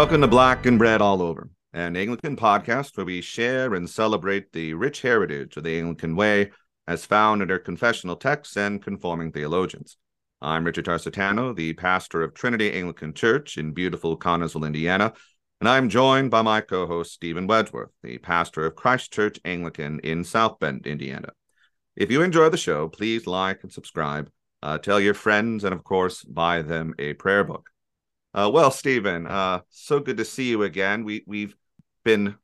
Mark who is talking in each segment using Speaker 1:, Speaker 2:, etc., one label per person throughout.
Speaker 1: Welcome to Black and Red All Over, an Anglican podcast where we share and celebrate the rich heritage of the Anglican way as found in our confessional texts and conforming theologians. I'm Richard Tarsitano, the pastor of Trinity Anglican Church in beautiful Connersville, Indiana, and I'm joined by my co host, Steven Wedgeworth, the pastor of Christ Church Anglican in South Bend, Indiana. If you enjoy the show, please like and subscribe, uh, tell your friends, and of course, buy them a prayer book. Uh, well, Steven, uh, so good to see you again. We we've been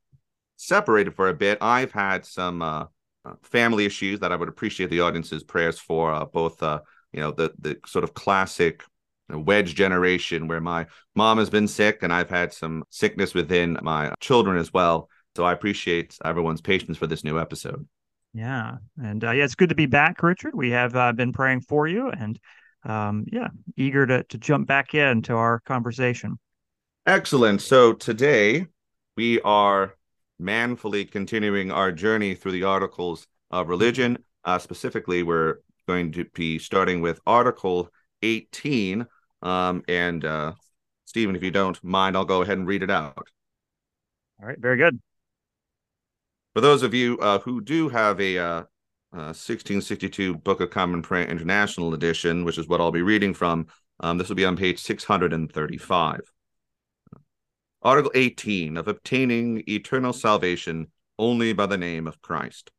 Speaker 1: separated for a bit. I've had some uh, uh family issues that I would appreciate the audience's prayers for. Uh, both, uh, you know, the the sort of classic wedge generation where my mom has been sick, and I've had some sickness within my children as well. So I appreciate everyone's patience for this new episode.
Speaker 2: Yeah, and yeah, it's good to be back, Richard. We have been praying for you, and um, yeah, eager to, to jump back into our conversation.
Speaker 1: Excellent. So today we are manfully continuing our journey through the articles of religion. Uh, specifically, we're going to be starting with Article 18. Um, and uh, Steven, if you don't mind, I'll go ahead and read it out.
Speaker 2: All right, very good.
Speaker 1: For those of you uh, who do have a uh, 1662 uh, Book of Common Prayer International Edition, which is what I'll be reading from. Um, this will be on page 635. Article 18 of obtaining eternal salvation only by the name of Christ.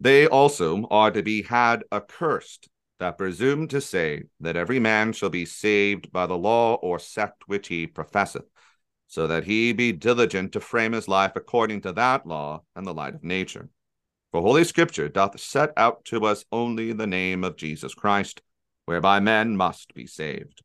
Speaker 1: They also are to be had accursed that presume to say that every man shall be saved by the law or sect which he professeth, so that he be diligent to frame his life according to that law and the light of nature for Holy Scripture doth set out to us only the name of Jesus Christ, whereby men must be saved.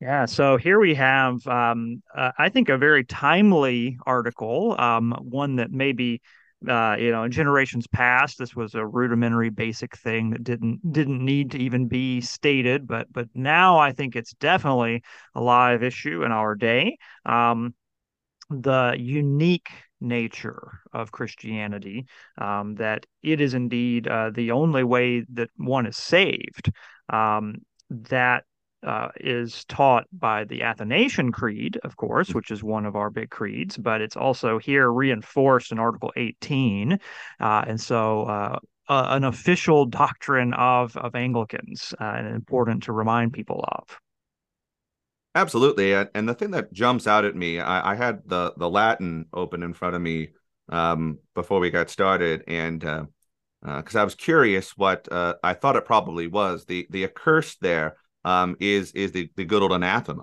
Speaker 2: Yeah, so here we have, um, uh, I think, a very timely article, um, one that maybe, uh, you know, in generations past, this was a rudimentary, basic thing that didn't didn't need to even be stated, but but now I think it's definitely a live issue in our day. Um, the unique nature of Christianity, um, that it is indeed uh, the only way that one is saved. Um, that uh, is taught by the Athanasian Creed, of course, which is one of our big creeds, but it's also here reinforced in Article 18. Uh, and so, uh, an official doctrine of, of Anglicans, uh, and important to remind people of.
Speaker 1: Absolutely, and the thing that jumps out at me, I, I had the the Latin open in front of me um, before we got started, and because uh, uh, I was curious what uh, I thought it probably was the the accursed there um, is is the the good old anathema.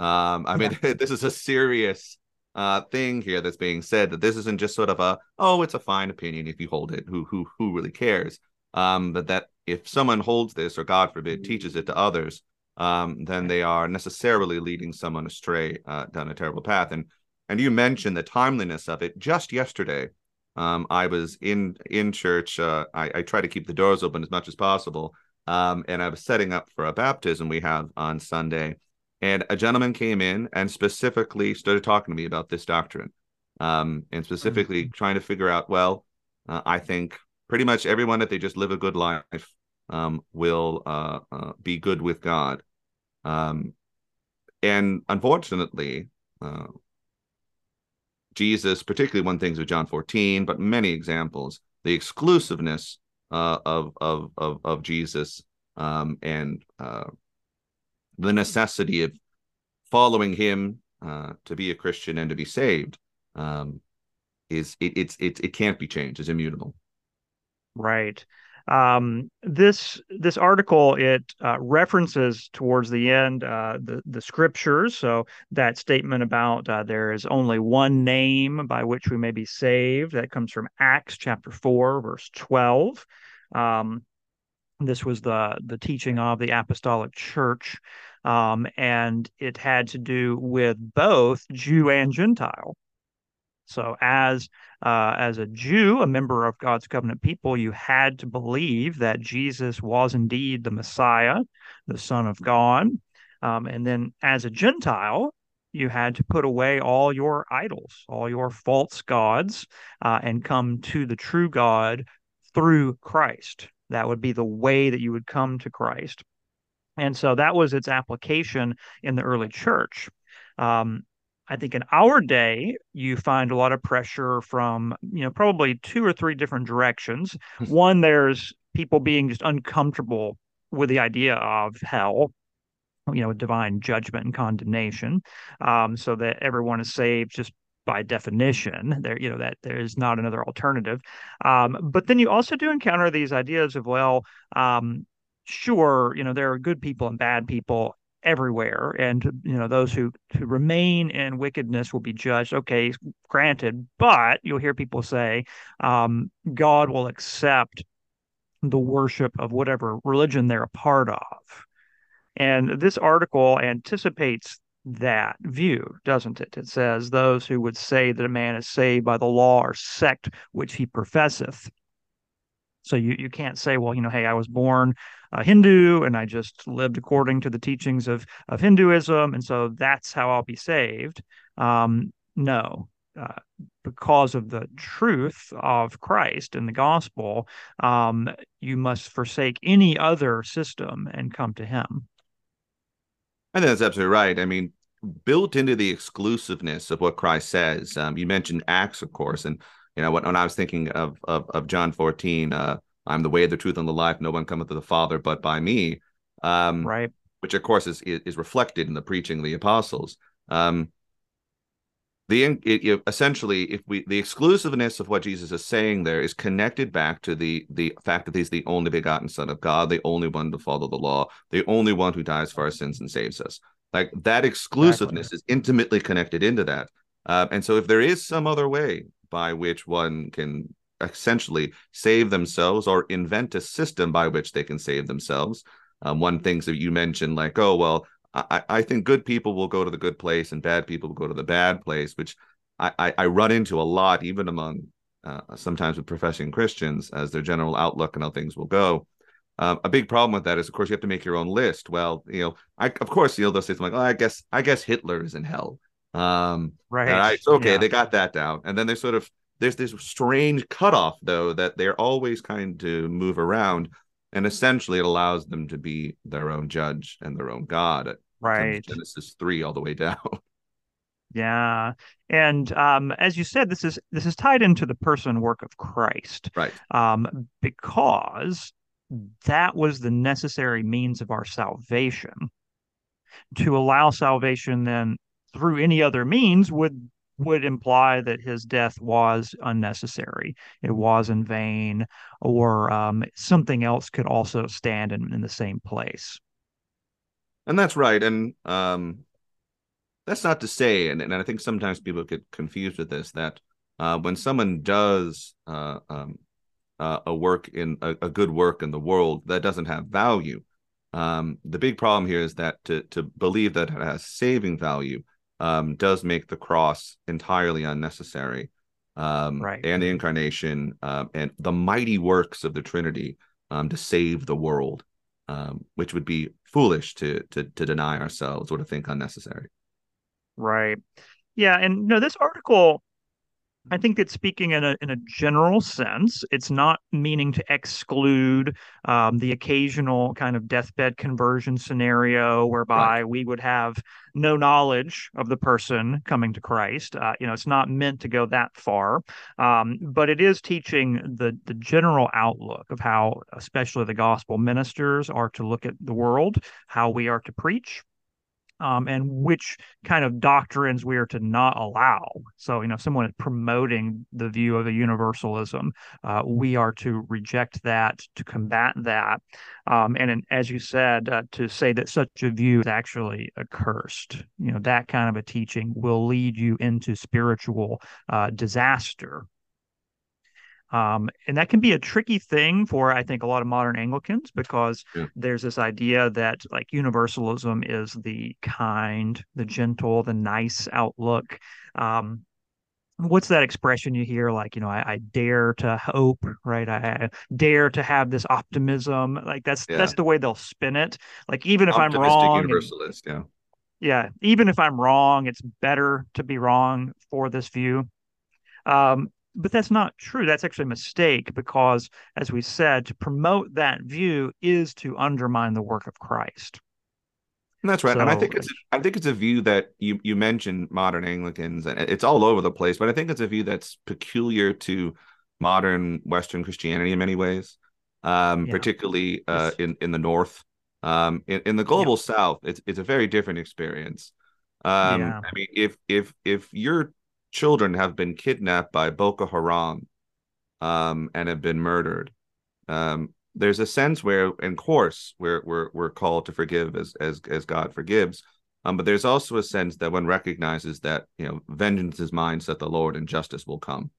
Speaker 1: Um, I mean, this is a serious uh, thing here that's being said. That this isn't just sort of a oh, it's a fine opinion if you hold it. Who who who really cares? Um, but that if someone holds this or God forbid teaches it to others, um, then they are necessarily leading someone astray uh, down a terrible path. And and you mentioned the timeliness of it. Just yesterday, um, I was in in church. Uh, I, I try to keep the doors open as much as possible, um, and I was setting up for a baptism we have on Sunday. And a gentleman came in and specifically started talking to me about this doctrine, um, and specifically mm-hmm. trying to figure out. Well, uh, I think pretty much everyone that they just live a good life um, will uh, uh, be good with God. Um, and unfortunately, uh, Jesus, particularly one things with John 14, but many examples, the exclusiveness uh, of, of, of, of Jesus um, and uh, the necessity of following him uh, to be a Christian and to be saved um, is it, it's it, it can't be changed. It's immutable.
Speaker 2: Right um, this this article it uh, references towards the end uh, the the scriptures. So that statement about uh, there is only one name by which we may be saved that comes from Acts chapter four verse twelve. Um, this was the the teaching of the apostolic church, um, and it had to do with both Jew and Gentile. So as uh, as a Jew, a member of God's covenant people, you had to believe that Jesus was indeed the Messiah, the Son of God. Um, and then as a Gentile, you had to put away all your idols, all your false gods, uh, and come to the true God through Christ. That would be the way that you would come to Christ. And so that was its application in the early church. Um, I think in our day, you find a lot of pressure from, you know, probably two or three different directions. One, there's people being just uncomfortable with the idea of hell, you know, divine judgment and condemnation, um, so that everyone is saved just by definition. There, you know, that there is not another alternative. Um, but then you also do encounter these ideas of, well, um, sure, you know, there are good people and bad people everywhere and you know those who who remain in wickedness will be judged. Okay granted but you'll hear people say um, god will accept the worship of whatever religion they're a part of. And this article anticipates that view doesn't it? It says those who would say that a man is saved by the law or sect which he professeth. So you, you can't say, well, you know, hey, I was born a Hindu and I just lived according to the teachings of, of Hinduism. And so that's how I'll be saved. Um, no, uh, because of the truth of Christ and the gospel, um, you must forsake any other system and come to Him.
Speaker 1: I think that's absolutely right. I mean, built into the exclusiveness of what Christ says, um, you mentioned Acts, of course, and you know, when, when I was thinking of, of, of John 14, uh, I'm the way, the truth, and the life. No one cometh to the Father but by me. Um,
Speaker 2: right.
Speaker 1: Which, of course, is, is reflected in the preaching of the apostles. Um, the it, it, essentially, if we the exclusiveness of what Jesus is saying there is connected back to the the fact that he's the only begotten Son of God, the only one to follow the law, the only one who dies for our sins and saves us. Like that exclusiveness exactly. is intimately connected into that. Uh, and so, if there is some other way by which one can essentially save themselves or invent a system by which they can save themselves. Um, one things that you mentioned, like, oh, well, I, I think good people will go to the good place and bad people will go to the bad place, which I, I, I run into a lot, even among uh, sometimes with professing Christians, as their general outlook and how things will go. Um, a big problem with that is, of course, you have to make your own list. Well, you know, I of course, you know, they'll say something like, "Oh, I guess, I guess Hitler is in hell." Um, right. right. Okay, yeah. they got that down. And then they sort of there's this strange cutoff though that they're always kind to move around, and essentially it allows them to be their own judge and their own god.
Speaker 2: right.
Speaker 1: Genesis three all the way down.
Speaker 2: Yeah, and um, as you said, this is this is tied into the person work of Christ,
Speaker 1: right?
Speaker 2: Um, because that was the necessary means of our salvation. To allow salvation then through any other means would would imply that his death was unnecessary. It was in vain, or um, something else could also stand in, in, the same place.
Speaker 1: And that's right. And um, that's not to say, and, and I think sometimes people get confused with this, that uh, when someone does uh, um, uh, a work in a, a, good work in the world that doesn't have value, um, the big problem here is that to to believe that it has saving value um, does make the cross entirely unnecessary. Um,
Speaker 2: right.
Speaker 1: And the incarnation um, and the mighty works of the Trinity um, to save the world, um, which would be foolish to, to to deny ourselves or to think unnecessary.
Speaker 2: Right. Yeah, and no, this article I think it's speaking in a in a general sense. It's not meaning to exclude um, the occasional kind of deathbed conversion scenario whereby right. we would have no knowledge of the person coming to Christ. Uh, you know, it's not meant to go that far, um, but it is teaching the the general outlook of how, especially the gospel ministers, are to look at the world, how we are to preach, um, and which kind of doctrines we are to not allow. So, you know, someone is promoting the view of a universalism, uh, we are to reject that, to combat that. Um, and as you said, uh, to say that such a view is actually accursed, you know, that kind of a teaching will lead you into spiritual uh, disaster. Um, and that can be a tricky thing for, I think, a lot of modern Anglicans because yeah. there's this idea that like universalism is the kind, the gentle, the nice outlook. Um, what's that expression you hear like you know I, I, dare to hope right I, I, dare to have this optimism like that's yeah. that's the way they'll spin it like even if Optimistic i'm wrong
Speaker 1: universalist and,
Speaker 2: yeah yeah even if i'm wrong it's better to be wrong for this view um but that's not true. That's actually a mistake because, as we said, to promote that view is to undermine the work of Christ.
Speaker 1: That's right, so, and I think it's I think it's a view that you you mentioned modern Anglicans, and it's all over the place. But I think it's a view that's peculiar to modern Western Christianity in many ways, um, yeah. particularly uh, in in the North. Um, in, in the global yeah. South, it's it's a very different experience. Um, yeah. I mean, if if if your children have been kidnapped by Boko Haram, um, and have been murdered, um, there's a sense where, in course, we're we're we're called to forgive as as as God forgives. Um, but there's also a sense that one recognizes that you know vengeance is mine, said the Lord, and justice will come.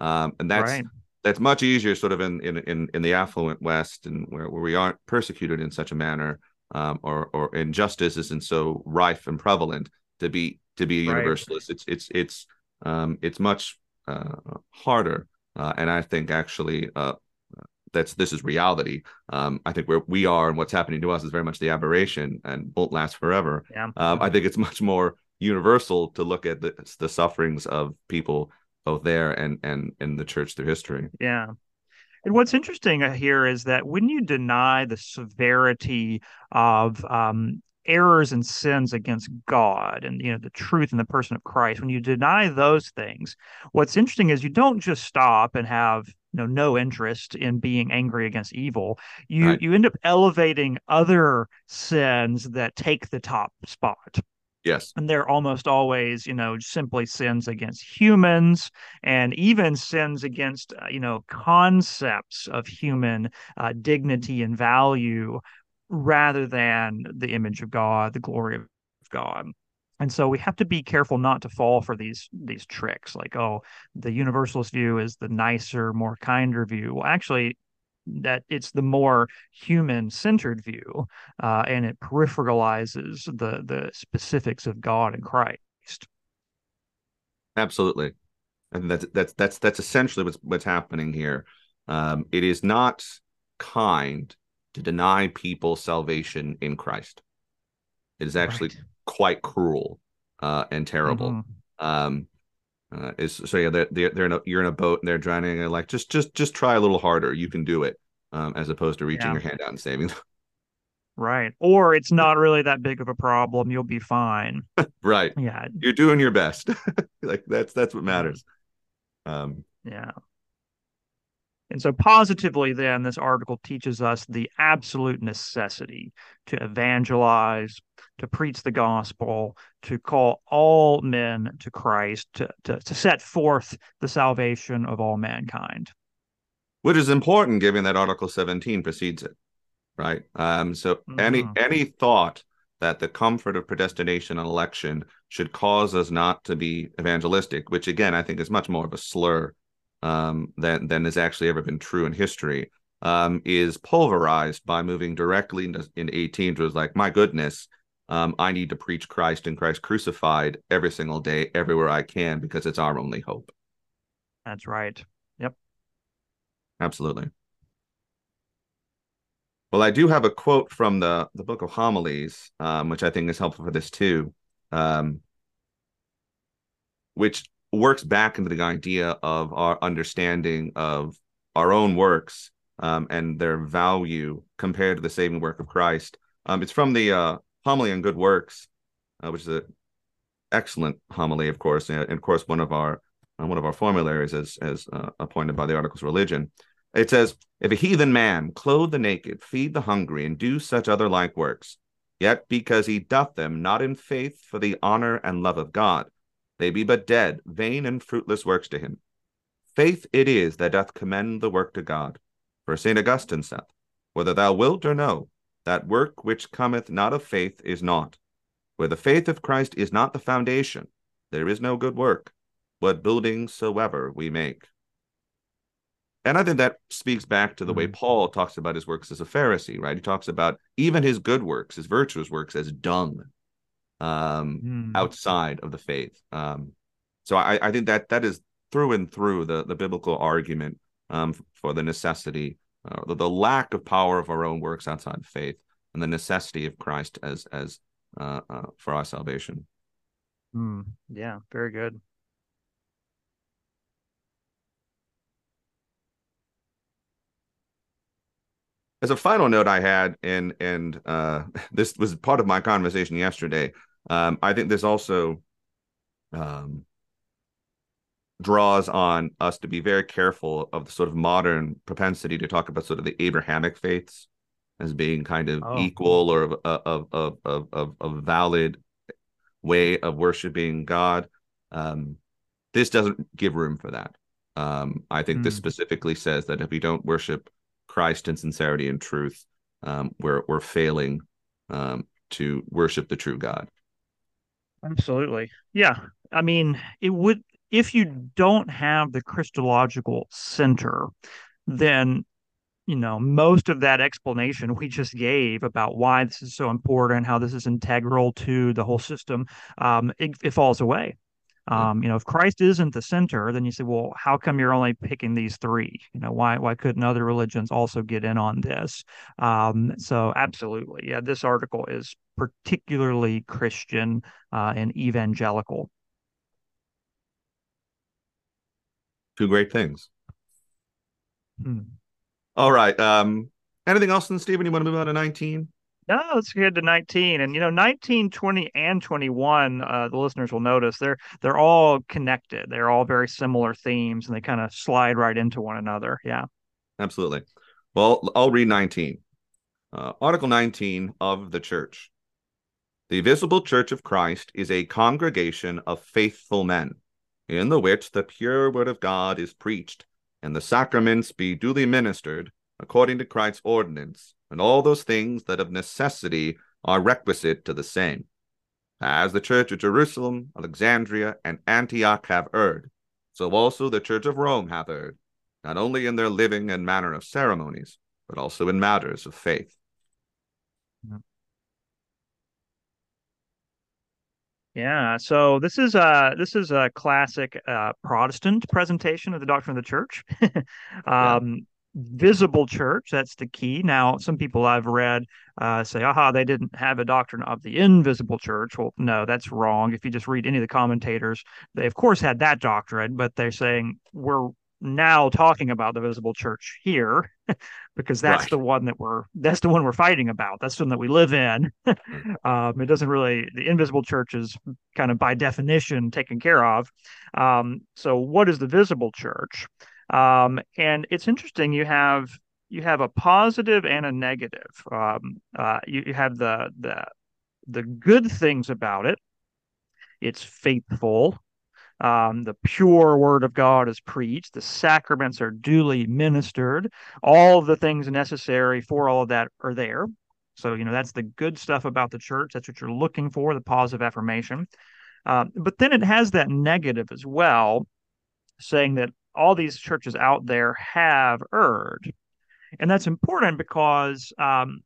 Speaker 1: Um, and that's right. that's much easier, sort of in in in, in the affluent West, and where, where we aren't persecuted in such a manner, um, or or injustice isn't so rife and prevalent to be to be a right. universalist. It's it's it's um, it's much uh, harder, uh, and I think actually uh, that's this is reality. Um, I think where we are and what's happening to us is very much the aberration and won't last forever. Yeah. Um, I think it's much more universal to look at the, the sufferings of people both there and and in the church through history.
Speaker 2: Yeah. And what's interesting here is that when you deny the severity of um, errors and sins against God and you know the truth in the person of Christ, when you deny those things, what's interesting is you don't just stop and have you know no interest in being angry against evil. You right. you end up elevating other sins that take the top spot.
Speaker 1: Yes.
Speaker 2: And they're almost always, you know, simply sins against humans and even sins against, uh, you know, concepts of human uh, dignity and value rather than the image of God, the glory of God. And so we have to be careful not to fall for these these tricks like oh the universalist view is the nicer more kinder view. Well actually that it's the more human centered view uh, and it peripheralizes the the specifics of God and Christ.
Speaker 1: Absolutely. And that's that's that's that's essentially what's what's happening here. Um, it is not kind to deny people salvation in Christ. It is actually right. quite cruel uh, and terrible. Mm-hmm. Um, uh, is so yeah, they're, they're, they're in a, you're in a boat and they're drowning and like just just just try a little harder. You can do it, um, as opposed to reaching yeah. your hand out and saving them.
Speaker 2: Right. Or it's not really that big of a problem. You'll be fine.
Speaker 1: right.
Speaker 2: Yeah.
Speaker 1: You're doing your best. like that's that's what matters.
Speaker 2: Um yeah. And so, positively, then, this article teaches us the absolute necessity to evangelize, to preach the gospel, to call all men to Christ, to, to, to set forth the salvation of all mankind.
Speaker 1: Which is important given that Article 17 precedes it, right? Um, so, mm-hmm. any any thought that the comfort of predestination and election should cause us not to be evangelistic, which again I think is much more of a slur um, than than has actually ever been true in history, um, is pulverized by moving directly into, in 18 to was like, my goodness, um, I need to preach Christ and Christ crucified every single day, everywhere I can, because it's our only hope.
Speaker 2: That's right. Yep.
Speaker 1: Absolutely. Well, I do have a quote from the the book of homilies, um, which I think is helpful for this too, um, which works back into the idea of our understanding of our own works um, and their value compared to the saving work of Christ. Um, it's from the uh, homily on good works, uh, which is an excellent homily, of course, and of course one of our uh, one of our formularies as as uh, appointed by the Articles of Religion. It says, "If a heathen man clothe the naked, feed the hungry, and do such other like works, yet because he doth them not in faith for the honor and love of God." They be but dead, vain and fruitless works to him. Faith it is that doth commend the work to God. For St. Augustine saith, Whether thou wilt or no, that work which cometh not of faith is naught. Where the faith of Christ is not the foundation, there is no good work, what building soever we make. And I think that speaks back to the way mm-hmm. Paul talks about his works as a Pharisee, right? He talks about even his good works, his virtuous works, as dung, um, mm. outside of the faith. Um, so I, I think that that is through and through the the biblical argument um, for the necessity, uh, the, the lack of power of our own works outside faith, and the necessity of Christ as as uh, uh, for our salvation.
Speaker 2: Mm. Yeah, very good.
Speaker 1: as a final note I had, and and uh, this was part of my conversation yesterday. Um, I think this also um, draws on us to be very careful of the sort of modern propensity to talk about sort of the Abrahamic faiths as being kind of oh. equal or of of of of a valid way of worshiping God. Um, this doesn't give room for that. Um, I think mm. this hmm. specifically says that if we don't worship Christ in sincerity and truth, um, we're we're failing um, to worship the true God.
Speaker 2: Absolutely, yeah. I mean, it would if you don't have the Christological center, then you know most of that explanation we just gave about why this is so important, how this is integral to the whole system, um, it, it falls away. Um, you know, if Christ isn't the center, then you say, well, how come you're only picking these three? You know, why why couldn't other religions also get in on this? Um, so absolutely, yeah, this article is particularly Christian uh, and evangelical.
Speaker 1: Two great things. Hmm. All right. Um, anything else, then, Steven? You want to move on to nineteen?
Speaker 2: No, let's get to 19. And you know, 19, 20, and 21, uh, the listeners will notice they're they're all connected. They're all very similar themes and they kind of slide right into one another. Yeah.
Speaker 1: Absolutely. Well, I'll read 19. Uh, Article 19 of the church. The visible church of Christ is a congregation of faithful men, in the which the pure word of God is preached, and the sacraments be duly ministered according to Christ's ordinance and all those things that of necessity are requisite to the same. As the church of Jerusalem, Alexandria, and Antioch have erred, so also the church of Rome hath erred, not only in their living and manner of ceremonies, but also in matters of faith.
Speaker 2: Yeah, so this is a this is a classic uh, Protestant presentation of the doctrine of the church. um, visible church. That's the key. Now, some people I've read uh, say, aha, they didn't have a doctrine of the invisible church. Well, no, that's wrong. If you just read any of the commentators, they, of course, had that doctrine, but they're saying we're now talking about the visible church here because that's right. the one that we're that's the one we're fighting about that's the one that we live in mm. um, it doesn't really the invisible church is kind of by definition taken care of um, so what is the visible church um, and it's interesting. You have you have a positive and a negative. Um, uh, you, you have the the the good things about it. It's faithful. Um, the pure word of God is preached. The sacraments are duly ministered. All of the things necessary for all of that are there. So, you know, that's the good stuff about the church. That's what you're looking for, the positive affirmation. Uh, but then it has that negative as well, saying that all these churches out there have erred. And that's important because um,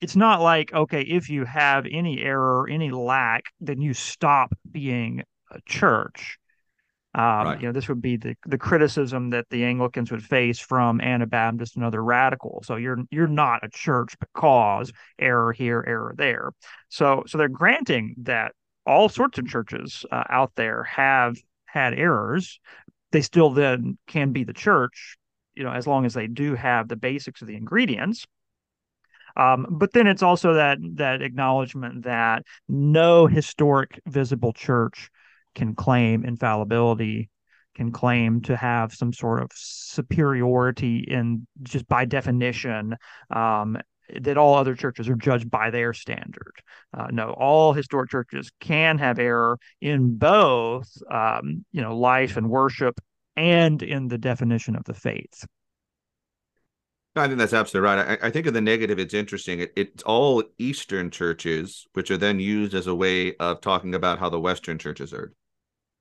Speaker 2: it's not like, okay, if you have any error, any lack, then you stop being a church. Um, right. You know, this would be the the criticism that the Anglicans would face from Anabaptists and other radicals. So you're you're not a church because error here, error there. So so they're granting that all sorts of churches uh, out there have had errors, they still then can be the church, you know, as long as they do have the basics of the ingredients. Um, but then it's also that that acknowledgement that no historic visible church can claim infallibility, can claim to have some sort of superiority in just by definition, um, that all other churches are judged by their standard. Uh, no, all historic churches can have error in both, um, you know, life and worship, and in the definition of the faith.
Speaker 1: I think that's absolutely right. I, I think of the negative, it's interesting. It, it's all Eastern churches, which are then used as a way of talking about how the Western churches are.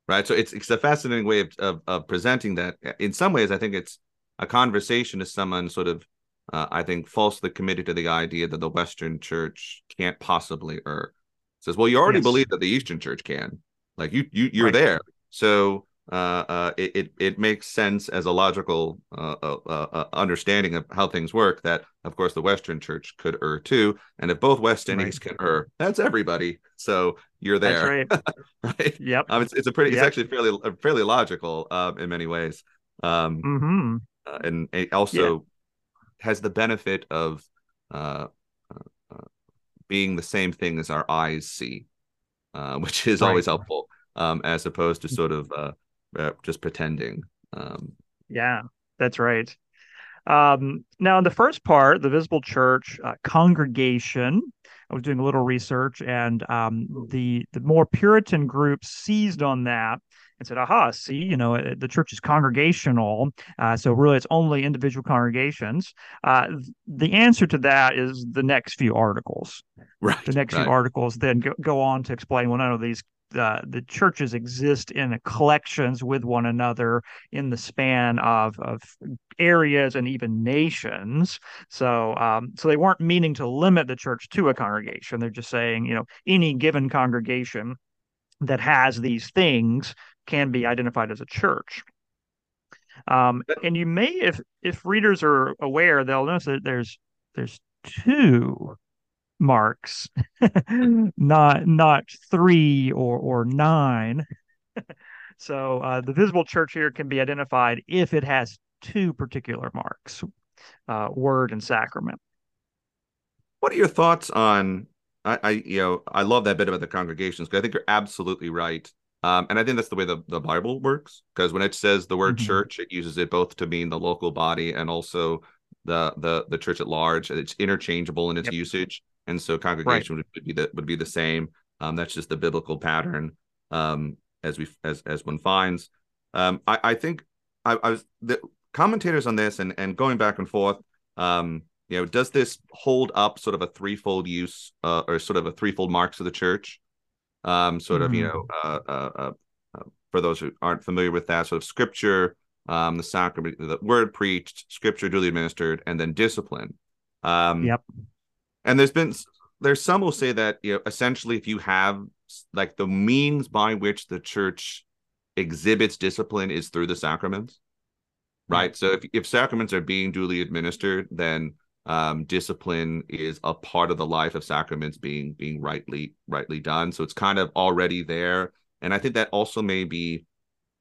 Speaker 1: Right. So it's it's a fascinating way of, of, of presenting that. In some ways, I think it's a conversation to someone sort of uh, I think, falsely committed to the idea that the Western Church can't possibly err. Says, well, you already yes. believe that the Eastern Church can. Like you, you, you're right. there. So uh, uh, it, it, it makes sense as a logical uh, uh, uh, understanding of how things work that, of course, the Western Church could err too. And if both West and right. East can err, that's everybody. So you're there,
Speaker 2: right.
Speaker 1: right?
Speaker 2: Yep.
Speaker 1: Um, it's, it's a pretty. Yep. It's actually fairly fairly logical in many ways. Um,
Speaker 2: mm-hmm.
Speaker 1: and also has the benefit of uh, uh, uh, being the same thing as our eyes see, uh, which is right. always helpful, um, as opposed to sort of uh, uh, just pretending. Um,
Speaker 2: yeah, that's right. Um, now, in the first part, the visible church congregation, I was doing a little research, and um, the the more Puritan groups seized on that and said, aha, see, you know, uh, the church is congregational. Uh, so really it's only individual congregations. Uh, the answer to that is the next few articles.
Speaker 1: Right.
Speaker 2: The next
Speaker 1: right.
Speaker 2: few articles then go, go on to explain, well, none of these uh, the churches exist in collections with one another in the span of, of areas and even nations. So, um, so they weren't meaning to limit the church to a congregation. They're just saying, you know, any given congregation that has these things can be identified as a church. Um, and you may, if if readers are aware, they'll notice that there's there's two marks, not not three or or nine. so uh, the visible church here can be identified if it has two particular marks, uh, word and sacrament.
Speaker 1: What are your thoughts on? I, I you know I love that bit about the congregations because I think you're absolutely right um, and I think that's the way the, the Bible works because when it says the word mm-hmm. church, it uses it both to mean the local body and also the the the church at large. It's interchangeable in its yep. usage, and so congregation right. would, be the would be the same. Um, that's just the biblical pattern um, as we as as one finds. Um, I, I think I, I, was the commentators on this and and going back and forth. Um, you know, does this hold up sort of a threefold use uh, or sort of a threefold marks of the church? um, sort of, you know, mm. uh, uh, uh, uh, for those who aren't familiar with that, sort of scripture, um, the sacrament, the word preached, scripture duly administered, and then discipline.
Speaker 2: Um, yep.
Speaker 1: And there's been there's some will say that you know essentially if you have like the means by which the church exhibits discipline is through the sacraments, right? So if if sacraments are being duly administered, then um, discipline is a part of the life of sacraments being being rightly rightly done. So it's kind of already there, and I think that also may be,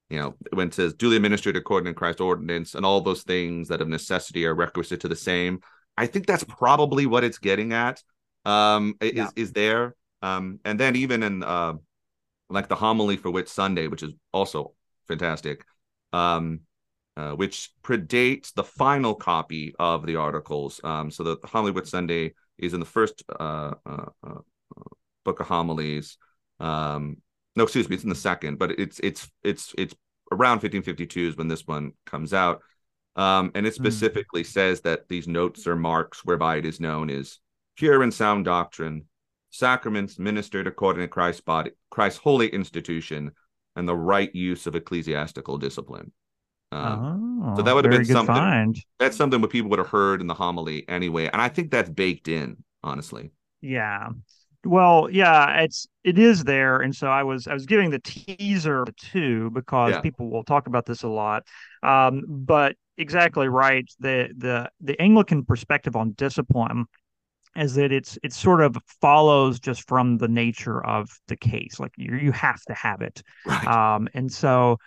Speaker 1: you know, when it says duly administered according to Christ's ordinance and all those things that of necessity are requisite to the same. I think that's probably what it's getting at. Um, yeah. is is there? Um, and then even in uh, like the homily for Whit Sunday, which is also fantastic. Um, uh, which predates the final copy of the articles. Um, so the Homily Whit Sunday is in the first uh, uh, uh, book of homilies. Um, no, excuse me, it's in the second, but it's it's it's it's around 1552 is when this one comes out. Um, and it hmm. specifically mm. says that these notes are marks whereby it is known as pure and sound doctrine, sacraments ministered according to Christ's body, Christ's holy institution, and the right use of ecclesiastical discipline.
Speaker 2: Um, oh, so that would have been something. Find.
Speaker 1: That's something what people would have heard in the homily anyway, and I think that's baked in, honestly.
Speaker 2: Yeah. Well, yeah, it's it is there, and so I was I was giving the teaser too because yeah. people will talk about this a lot. Um, but exactly right. The the the Anglican perspective on discipline is that it's it sort of follows just from the nature of the case. Like you you have to have it,
Speaker 1: right.
Speaker 2: um, and so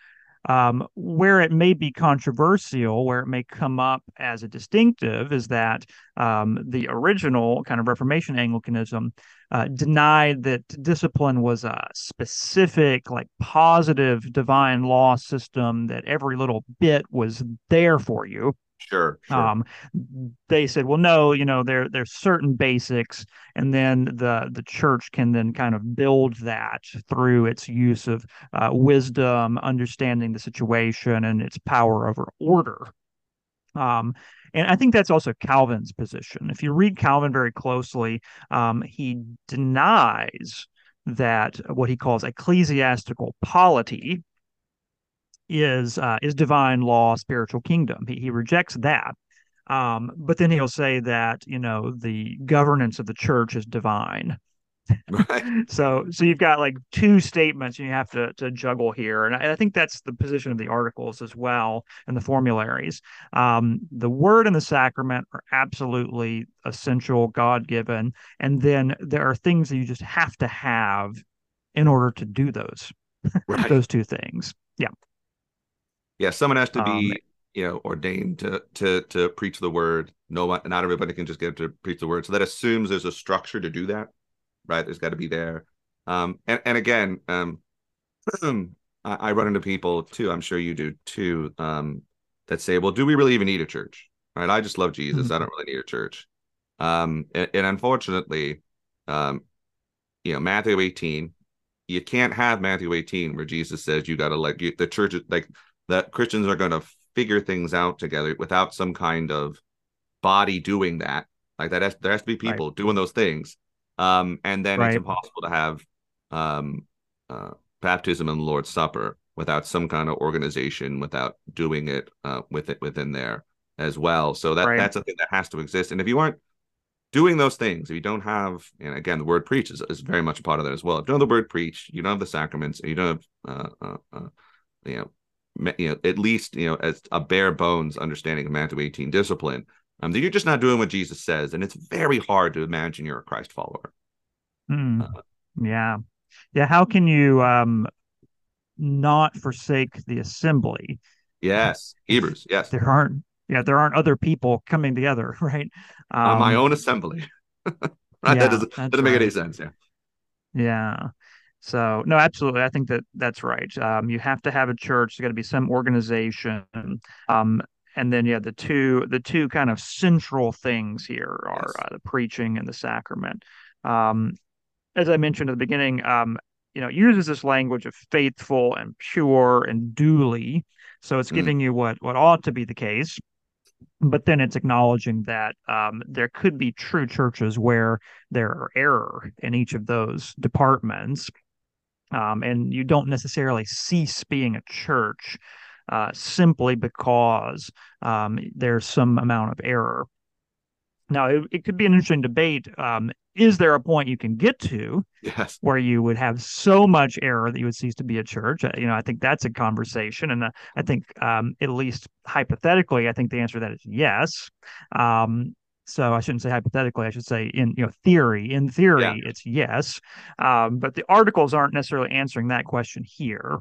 Speaker 2: um, where it may be controversial, where it may come up as a distinctive, is that um, the original kind of Reformation Anglicanism uh, denied that discipline was a specific, like positive divine law system that every little bit was there for you.
Speaker 1: Sure, sure.
Speaker 2: Um, they said, well, no, you know, there there's certain basics, and then the the church can then kind of build that through its use of uh, wisdom, understanding the situation, and its power over order. Um, and I think that's also Calvin's position. If you read Calvin very closely, um, he denies that what he calls ecclesiastical polity, is uh, is divine law, spiritual kingdom. He he rejects that. Um, but then he'll say that you know the governance of the church is divine. Right. so so you've got like two statements you have to to juggle here, and I, I think that's the position of the articles as well and the formularies. Um, the word and the sacrament are absolutely essential, God given, and then there are things that you just have to have in order to do those right. those two things. Yeah
Speaker 1: yeah someone has to be um, you know ordained to to to preach the word. No one, not everybody can just get to preach the word. So that assumes there's a structure to do that, right? There's got to be there. Um, and and again, um, I, I run into people too. I'm sure you do too. Um, that say, well, do we really even need a church? Right? I just love Jesus. Mm-hmm. I don't really need a church. Um, and, and unfortunately, um, you know, Matthew 18, you can't have Matthew 18 where Jesus says you got to like you, the church, like that Christians are going to figure things out together without some kind of body doing that. Like that, has, there has to be people right. doing those things. Um, and then right. it's impossible to have um, uh, baptism and the Lord's Supper without some kind of organization, without doing it uh, with it within there as well. So that right. that's a thing that has to exist. And if you aren't doing those things, if you don't have, and again, the word preach is, is very much a part of that as well. If you don't have the word preach, you don't have the sacraments, and you don't have, uh, uh, uh, you know, you know, at least you know as a bare bones understanding of Matthew 18 discipline, um, that you're just not doing what Jesus says, and it's very hard to imagine you're a Christ follower.
Speaker 2: Mm. yeah, yeah. How can you um not forsake the assembly?
Speaker 1: Yes, Hebrews. Yes,
Speaker 2: there aren't yeah, there aren't other people coming together, right?
Speaker 1: Um, On my own assembly. right? Yeah, that doesn't, doesn't make right. any sense. Yeah.
Speaker 2: Yeah. So no, absolutely. I think that that's right. Um, you have to have a church. There's got to be some organization. Um, and then yeah, the two the two kind of central things here are yes. uh, the preaching and the sacrament. Um, as I mentioned at the beginning, um, you know, uses this language of faithful and pure and duly. So it's mm. giving you what what ought to be the case but then it's acknowledging that um, there could be true churches where there are error in each of those departments um, and you don't necessarily cease being a church uh, simply because um, there's some amount of error now, it, it could be an interesting debate. Um, is there a point you can get to
Speaker 1: yes.
Speaker 2: where you would have so much error that you would cease to be a church? Uh, you know, I think that's a conversation. And uh, I think, um, at least hypothetically, I think the answer to that is yes. Um, so I shouldn't say hypothetically. I should say in you know theory. In theory, yeah. it's yes, um, but the articles aren't necessarily answering that question here.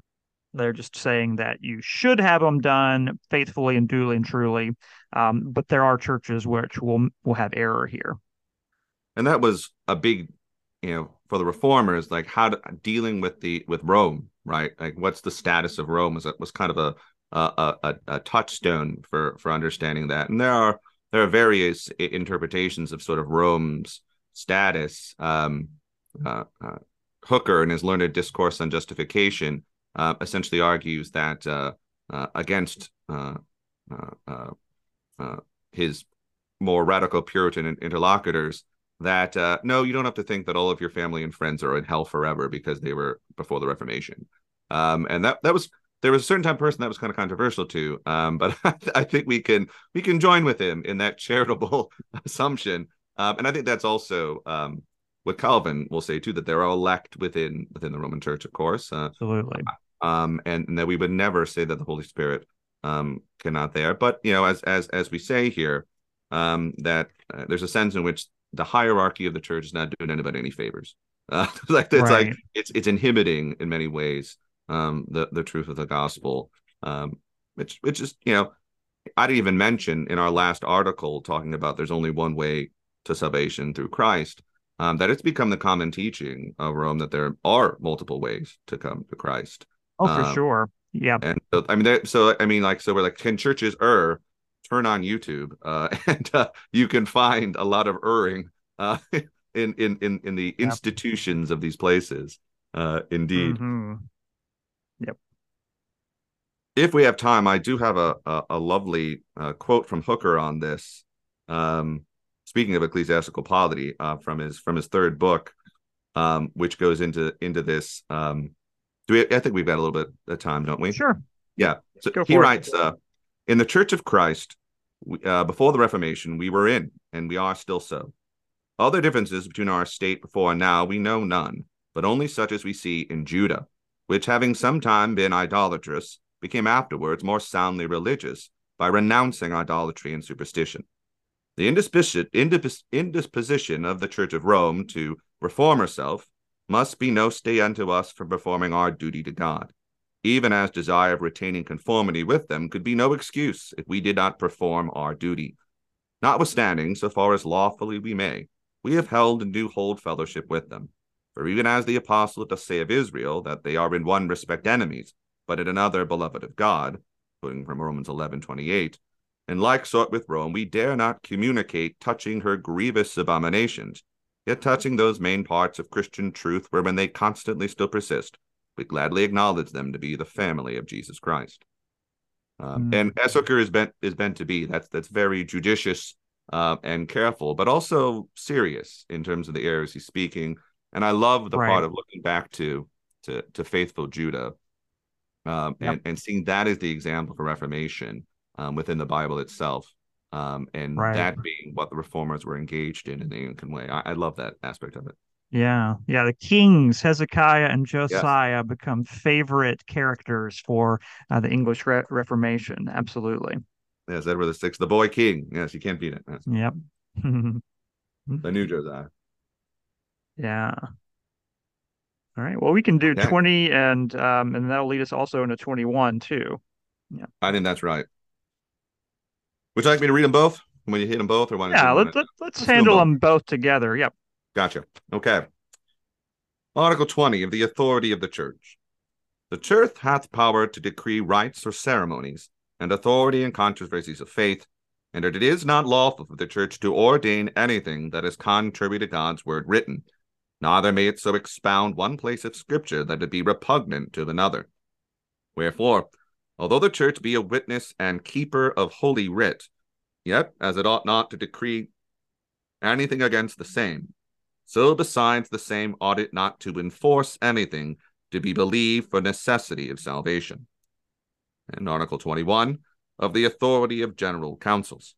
Speaker 2: They're just saying that you should have them done faithfully and duly and truly. Um, but there are churches which will will have error here.
Speaker 1: And that was a big, you know, for the reformers, like how to, dealing with the with Rome, right? Like what's the status of Rome was was kind of a a, a, a touchstone for for understanding that. And there are there are various interpretations of sort of Rome's status. Um, uh, uh, Hooker in his learned discourse on justification uh, essentially argues that uh, uh, against uh, his more radical Puritan interlocutors that no, you don't have to think that all of your family and friends are in hell forever because they were before the Reformation. Um, and that that was there was a certain time person that was kind of controversial too. Um, but I, think we can we can join with him in that charitable assumption. Um, and I think that's also um, what Calvin will say too that they're all elect within within the Roman Church, of course.
Speaker 2: Uh, Absolutely
Speaker 1: um, and, and, that we would never say that the Holy Spirit um, cannot there. But you know, as as as we say here, um, that uh, there's a sense in which the hierarchy of the church is not doing anybody any favors. Uh, like it's right. like it's it's inhibiting in many ways um, the the truth of the gospel, um, which which is you know I didn't even mention in our last article talking about there's only one way to salvation through Christ. Um, that it's become the common teaching of Rome that there are multiple ways to come to Christ.
Speaker 2: Oh, for um, sure. Yeah.
Speaker 1: And so, I mean, so I mean, like, so we're like, can churches err? Turn on YouTube, uh, and uh, you can find a lot of erring uh, in in in in the yep. institutions of these places. Uh, indeed.
Speaker 2: Mm-hmm.
Speaker 1: If we have time, I do have a a, a lovely uh, quote from Hooker on this. Um, speaking of ecclesiastical polity, uh, from his from his third book, um, which goes into into this um, do we? I think we've got a little bit of time, don't we?
Speaker 2: Sure.
Speaker 1: Yeah. So he writes, uh, in the Church of Christ, uh, before the Reformation, we were in, and we are still so. Other differences between our state before and now we know none, but only such as we see in Judah, which having sometime been idolatrous, became afterwards more soundly religious by renouncing idolatry and superstition. The indisposition, of the Church of Rome to reform herself must be no stay unto us from performing our duty to God. even as desire of retaining conformity with them could be no excuse if we did not perform our duty. Notwithstanding, so far as lawfully we may, we have held and do hold fellowship with them. For even as the apostle doth say of Israel, that they are in one respect enemies, but in another beloved of God, quoting from Romans eleven twenty eight, in like sort with Rome, we dare not communicate touching her grievous abominations, yet touching those main parts of Christian truth wherein they constantly still persist, we gladly acknowledge them to be the family of Jesus Christ. Um, mm. And as Hooker is bent is bent to be. That's that's very judicious uh, and careful, but also serious in terms of the errors he's speaking. And I love the right. part of looking back to to to faithful Judah um, yep. and and seeing that as the example for Reformation um, within the Bible itself, um, and right. that being what the reformers were engaged in in the Anglican way. I, I, love that aspect of it.
Speaker 2: Yeah, yeah. The kings Hezekiah and Josiah yes. become favorite characters for uh, the English Re- Reformation. Absolutely.
Speaker 1: Yes, Edward the Sixth, the boy king. Yes, you can't beat it. Yes.
Speaker 2: Yep.
Speaker 1: the new Josiah.
Speaker 2: Yeah. All right. Well, we can do okay. 20 and um and that'll lead us also into 21 too.
Speaker 1: Yeah. I think that's right. Would you like me to read them both? When you hit them both, or
Speaker 2: want yeah, let, let, let's, let's handle them both. them both together. Yep.
Speaker 1: Gotcha. Okay. Article 20 of the authority of the church. The church hath power to decree rites or ceremonies, and authority in controversies of faith, and that it is not lawful for the church to ordain anything that is contrary to God's word written, neither may it so expound one place of Scripture that it be repugnant to another. Wherefore, although the church be a witness and keeper of holy writ, yet as it ought not to decree anything against the same, so besides the same ought it not to enforce anything to be believed for necessity of salvation. And Article 21 of the authority of general councils.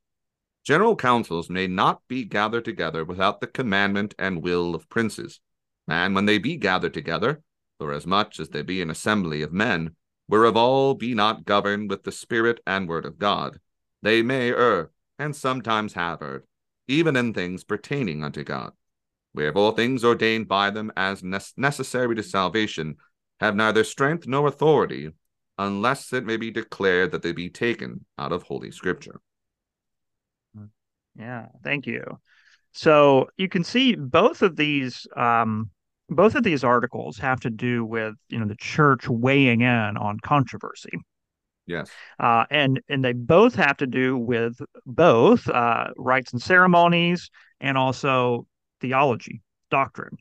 Speaker 1: General councils may not be gathered together without the commandment and will of princes. And when they be gathered together, for as much as they be an assembly of men, whereof all be not governed with the Spirit and word of God, they may err, and sometimes have erred, even in things pertaining unto God. Wherefore things ordained by them as ne- necessary to salvation have neither strength nor authority, unless it may be declared that they be taken out of Holy Scripture.
Speaker 2: Yeah, thank you. So you can see both of these um, both of these articles have to do with you know the church weighing in on controversy.
Speaker 1: Yes,
Speaker 2: uh, and and they both have to do with both uh, rites and ceremonies, and also theology, doctrine.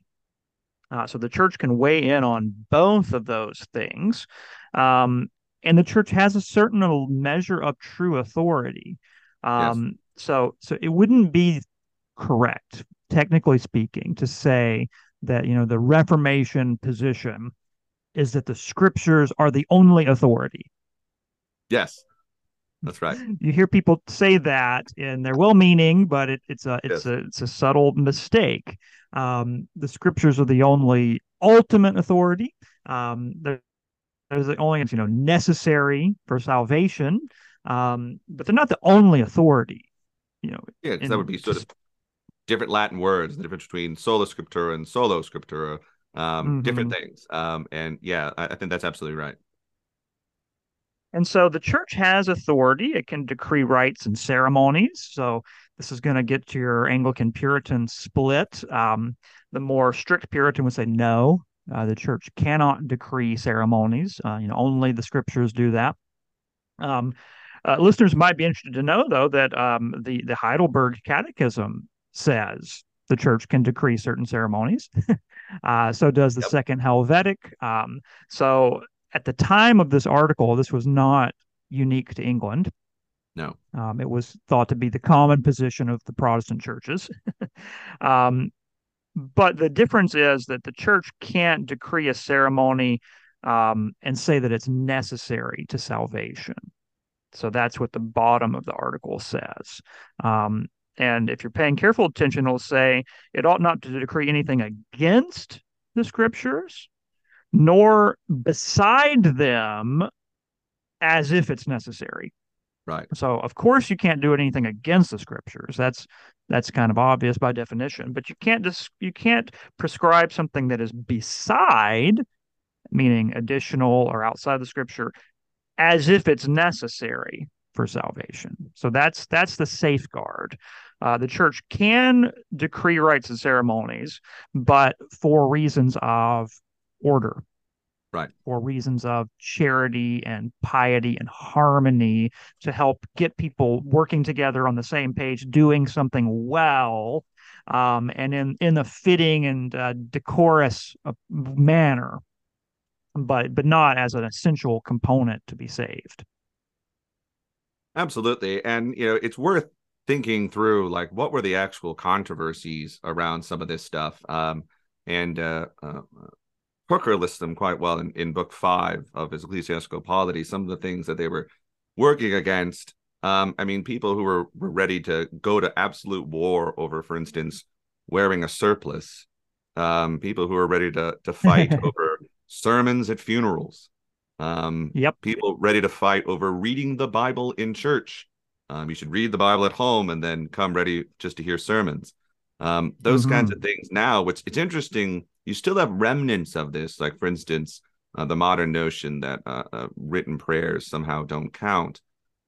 Speaker 2: Uh, so the church can weigh in on both of those things, um, and the church has a certain measure of true authority. Um, yes. So so it wouldn't be correct, technically speaking, to say that you know the Reformation position is that the scriptures are the only authority.
Speaker 1: Yes, that's right.
Speaker 2: You hear people say that, and they're well-meaning, but it, it's a it's yes. a it's a subtle mistake. Um, the scriptures are the only ultimate authority. Um, they're, they're the only you know necessary for salvation, um, but they're not the only authority. You know,
Speaker 1: yeah, that would be sort of different Latin words, the difference between sola scriptura and solo scriptura, um, mm-hmm. different things. Um, and yeah, I, I think that's absolutely right.
Speaker 2: And so the church has authority. It can decree rites and ceremonies. So this is going to get to your Anglican Puritan split. Um, the more strict Puritan would say no. Uh, the church cannot decree ceremonies. Uh, you know, only the scriptures do that. Um, uh, listeners might be interested to know, though, that um, the the Heidelberg Catechism says the church can decree certain ceremonies. uh, so does the yep. Second Helvetic. Um, so at the time of this article, this was not unique to England.
Speaker 1: No.
Speaker 2: Um, it was thought to be the common position of the Protestant churches. um, but the difference is that the church can't decree a ceremony um, and say that it's necessary to salvation. So that's what the bottom of the article says. Um, and if you're paying careful attention, it'll say it ought not to decree anything against the scriptures, nor beside them as if it's necessary.
Speaker 1: Right.
Speaker 2: So of course you can't do anything against the scriptures. That's that's kind of obvious by definition. But you can't just you can't prescribe something that is beside meaning additional or outside the scripture, as if it's necessary for salvation. So that's that's the safeguard. Uh, the church can decree rites and ceremonies, but for reasons of order,
Speaker 1: right?
Speaker 2: For reasons of charity and piety and harmony to help get people working together on the same page, doing something well, um, and in in a fitting and uh, decorous uh, manner, but but not as an essential component to be saved.
Speaker 1: Absolutely. And, you know, it's worth thinking through like what were the actual controversies around some of this stuff. Um, and uh, uh, Hooker lists them quite well in, in book five of his Ecclesiastical Polity, some of the things that they were working against. Um, I mean, people who were, were ready to go to absolute war over, for instance, wearing a surplice, um, people who were ready to, to fight over sermons at funerals, um,
Speaker 2: yep.
Speaker 1: People ready to fight over reading the Bible in church. Um, you should read the Bible at home and then come ready just to hear sermons. Um, those mm-hmm. kinds of things. Now, which it's interesting, you still have remnants of this. Like, for instance, uh, the modern notion that uh, uh, written prayers somehow don't count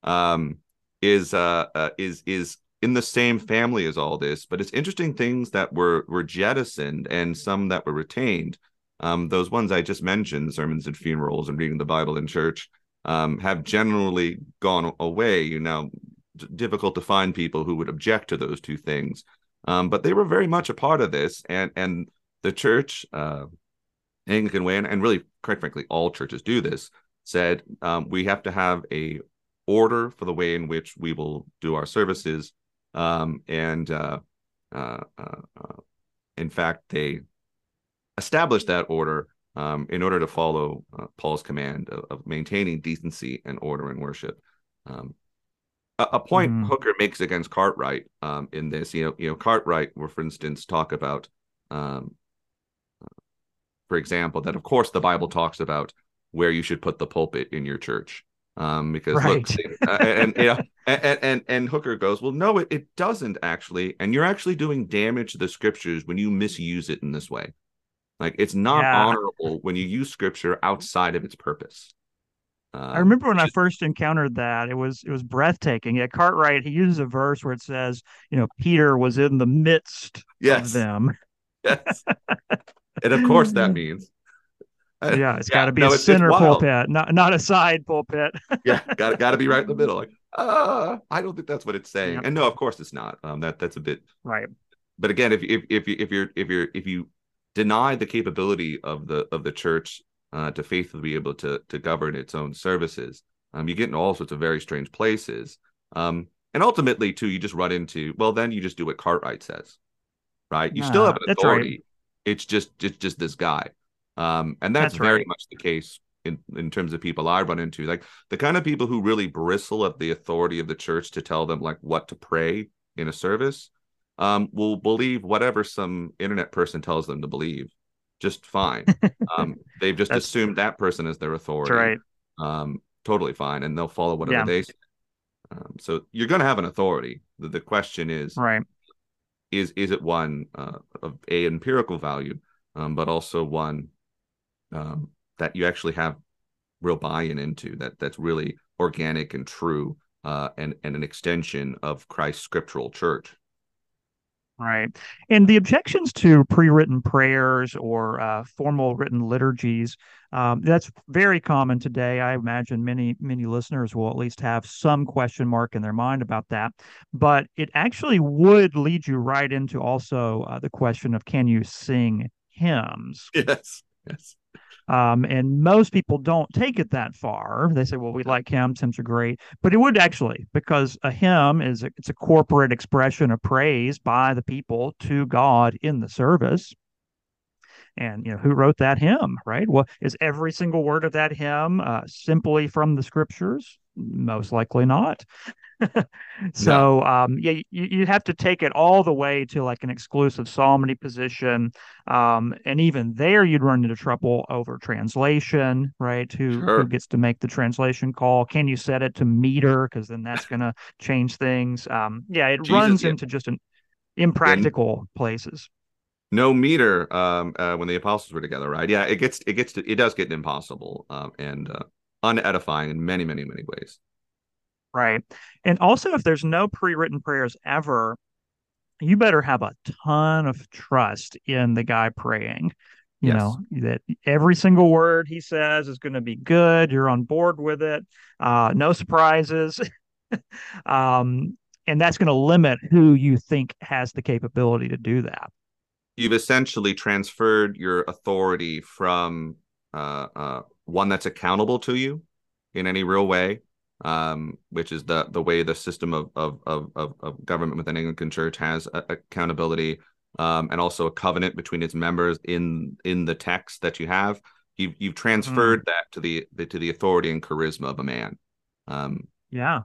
Speaker 1: um, is uh, uh, is is in the same family as all this. But it's interesting things that were were jettisoned and some that were retained. Um, those ones I just mentioned, sermons at funerals and reading the Bible in church, um, have generally gone away. You know, difficult to find people who would object to those two things. Um, but they were very much a part of this, and and the church, uh, Anglican way, and, and really, quite frankly, all churches do this. Said um, we have to have a order for the way in which we will do our services, um, and uh, uh, uh, uh in fact, they established that order um, in order to follow uh, Paul's command of, of, maintaining decency and order in worship. Um, a, a, point mm. Hooker makes against Cartwright um, in this, you know, you know, Cartwright will, for instance, talk about, um, for example, that of course the Bible talks about where you should put the pulpit in your church. Um, because right. look, uh, and, and, you know, and, and and Hooker goes, well, no, it, it doesn't actually, and you're actually doing damage to the scriptures when you misuse it in this way. Like it's not yeah. honorable when you use scripture outside of its purpose.
Speaker 2: Uh, I remember when just, I first encountered that; it was it was breathtaking. At Cartwright, he uses a verse where it says, "You know, Peter was in the midst
Speaker 1: yes.
Speaker 2: of them."
Speaker 1: Yes, and of course that means.
Speaker 2: Yeah, it's yeah, got to be no, a center pulpit, not not a side pulpit.
Speaker 1: yeah, got got to be right in the middle. Like, uh, I don't think that's what it's saying. And no, of course it's not. Um, that that's a bit
Speaker 2: right.
Speaker 1: But again, if if if you if you're if you're if you deny the capability of the of the church uh, to faithfully be able to to govern its own services. Um, you get in all sorts of very strange places. Um, and ultimately, too, you just run into well, then you just do what Cartwright says, right? You still have an authority. Right. It's just it's just this guy, um, and that's, that's very right. much the case in in terms of people I run into. Like the kind of people who really bristle at the authority of the church to tell them like what to pray in a service um, will believe whatever some internet person tells them to believe just fine. um, they've just assumed that person is their authority.
Speaker 2: right.
Speaker 1: Um, totally fine, and they'll follow whatever yeah. they say. Um, so you're going to have an authority. The, the question is,
Speaker 2: right?
Speaker 1: Is is it one uh, of a empirical value, um, but also one um, that you actually have real buy-in into that that's really organic and true, uh, and and an extension of Christ's scriptural church.
Speaker 2: Right. And the objections to pre written prayers or uh, formal written liturgies, um, that's very common today. I imagine many, many listeners will at least have some question mark in their mind about that. But it actually would lead you right into also uh, the question of can you sing hymns?
Speaker 1: Yes. Yes.
Speaker 2: Um, and most people don't take it that far. They say, well, we like hymns, hymns are great. But it would actually, because a hymn is a, it's a corporate expression of praise by the people to God in the service. And you know who wrote that hymn, right? Well, is every single word of that hymn uh, simply from the scriptures? Most likely not. so um, yeah, you, you have to take it all the way to like an exclusive psalmody position, um, and even there you'd run into trouble over translation, right? Who sure. who gets to make the translation call? Can you set it to meter? Because then that's going to change things. Um, yeah, it Jesus, runs yeah. into just an impractical places.
Speaker 1: no meter um, uh, when the apostles were together, right? Yeah, it gets it gets to, it does get impossible um, and uh, unedifying in many many many ways.
Speaker 2: Right, and also if there's no pre-written prayers ever, you better have a ton of trust in the guy praying. You yes. know that every single word he says is going to be good. You're on board with it. Uh, no surprises. um, and that's going to limit who you think has the capability to do that
Speaker 1: you've essentially transferred your authority from uh, uh, one that's accountable to you in any real way, um, which is the the way the system of of of, of government within the Anglican Church has a, accountability, um, and also a covenant between its members in in the text that you have. You've you've transferred mm. that to the, the, to the authority and charisma of a man. Um,
Speaker 2: yeah,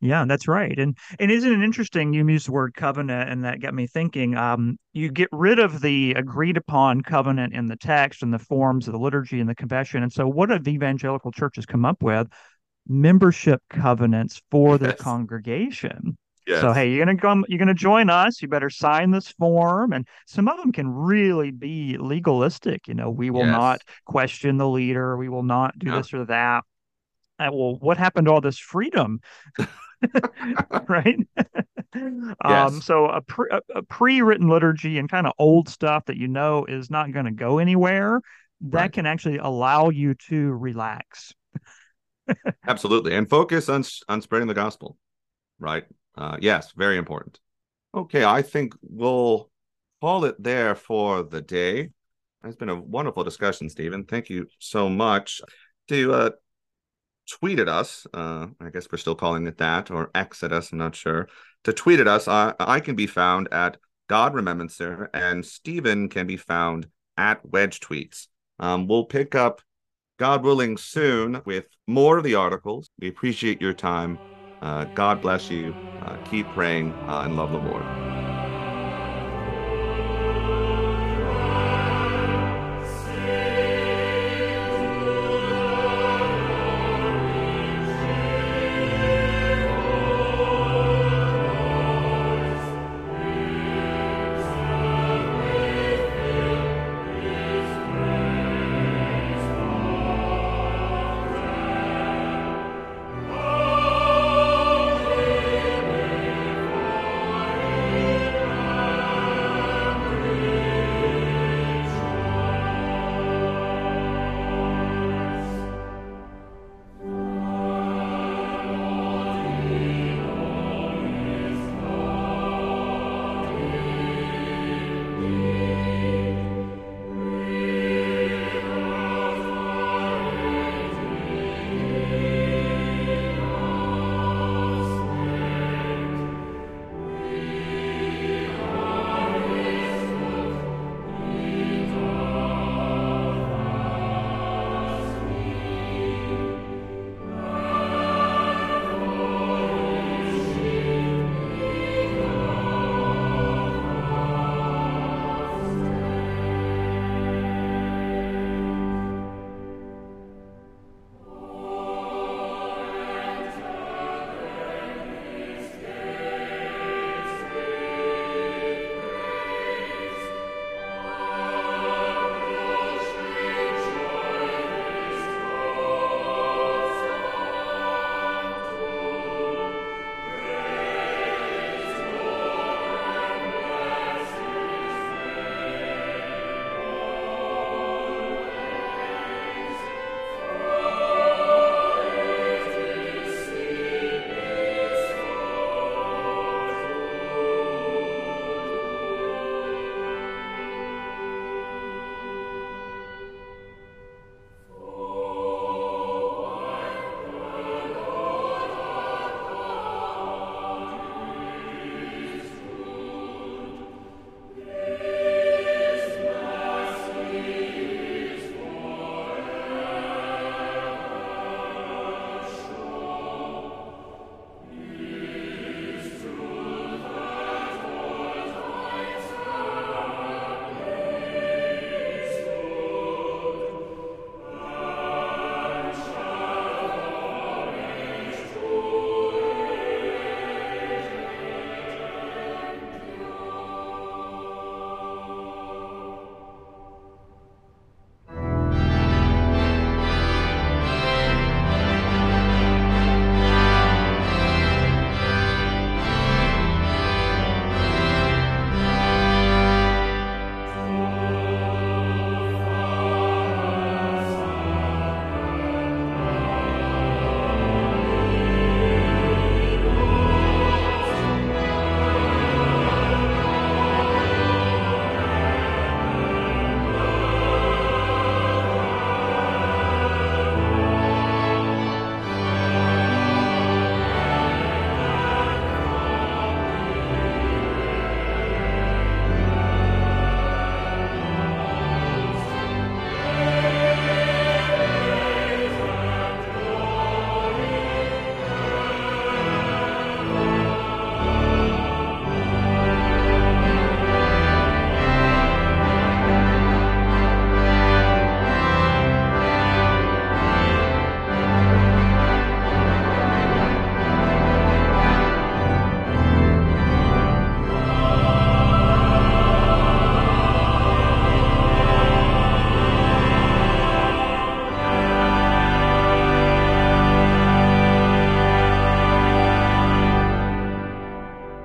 Speaker 2: yeah, that's right. And and isn't it interesting you used the word covenant and that got me thinking. Um, you get rid of the agreed upon covenant in the text and the forms of the liturgy and the confession. And so what have evangelical churches come up with? Membership covenants for yes. the congregation. Yes. So hey, you're gonna come, you're gonna join us. You better sign this form, and some of them can really be legalistic. You know, we will yes. not question the leader. We will not do this or that. Uh, well, what happened to all this freedom? right? Um, yes. Um, so a, pre, a, a, pre-written liturgy and kind of old stuff that you know is not going to go anywhere, that right. can actually allow you to relax.
Speaker 1: Absolutely, and focus on on spreading the gospel. Right? Uh, yes, very important. Okay, I think we'll call it there for the day. It's been a wonderful discussion, Steven. Thank you so much. To uh, tweet at us. Uh, I guess we're still calling it that, or X at us. I'm not sure. To tweet at us, I, I can be found at God Remembrancer, and Steven can be found at Wedge Tweets. Um, we'll pick up, God willing, soon with more of the articles. We appreciate your time. Uh, God bless you. Uh, keep praying uh, and love the Lord.